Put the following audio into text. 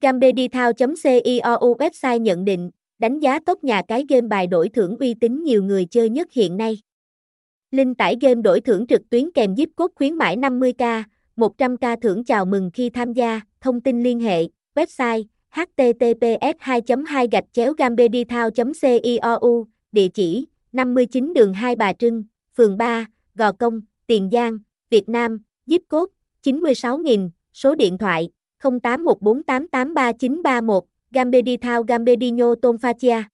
Gambedithao.co website nhận định, đánh giá tốt nhà cái game bài đổi thưởng uy tín nhiều người chơi nhất hiện nay. Linh tải game đổi thưởng trực tuyến kèm giúp cốt khuyến mãi 50k, 100k thưởng chào mừng khi tham gia, thông tin liên hệ, website https 2 2 gạch chéo gambedithao ciou địa chỉ 59 đường Hai Bà Trưng, phường 3, Gò Công, Tiền Giang, Việt Nam, zip code 96.000, số điện thoại 0814883931, Gambedi Thao Gambedinho Tonfachia.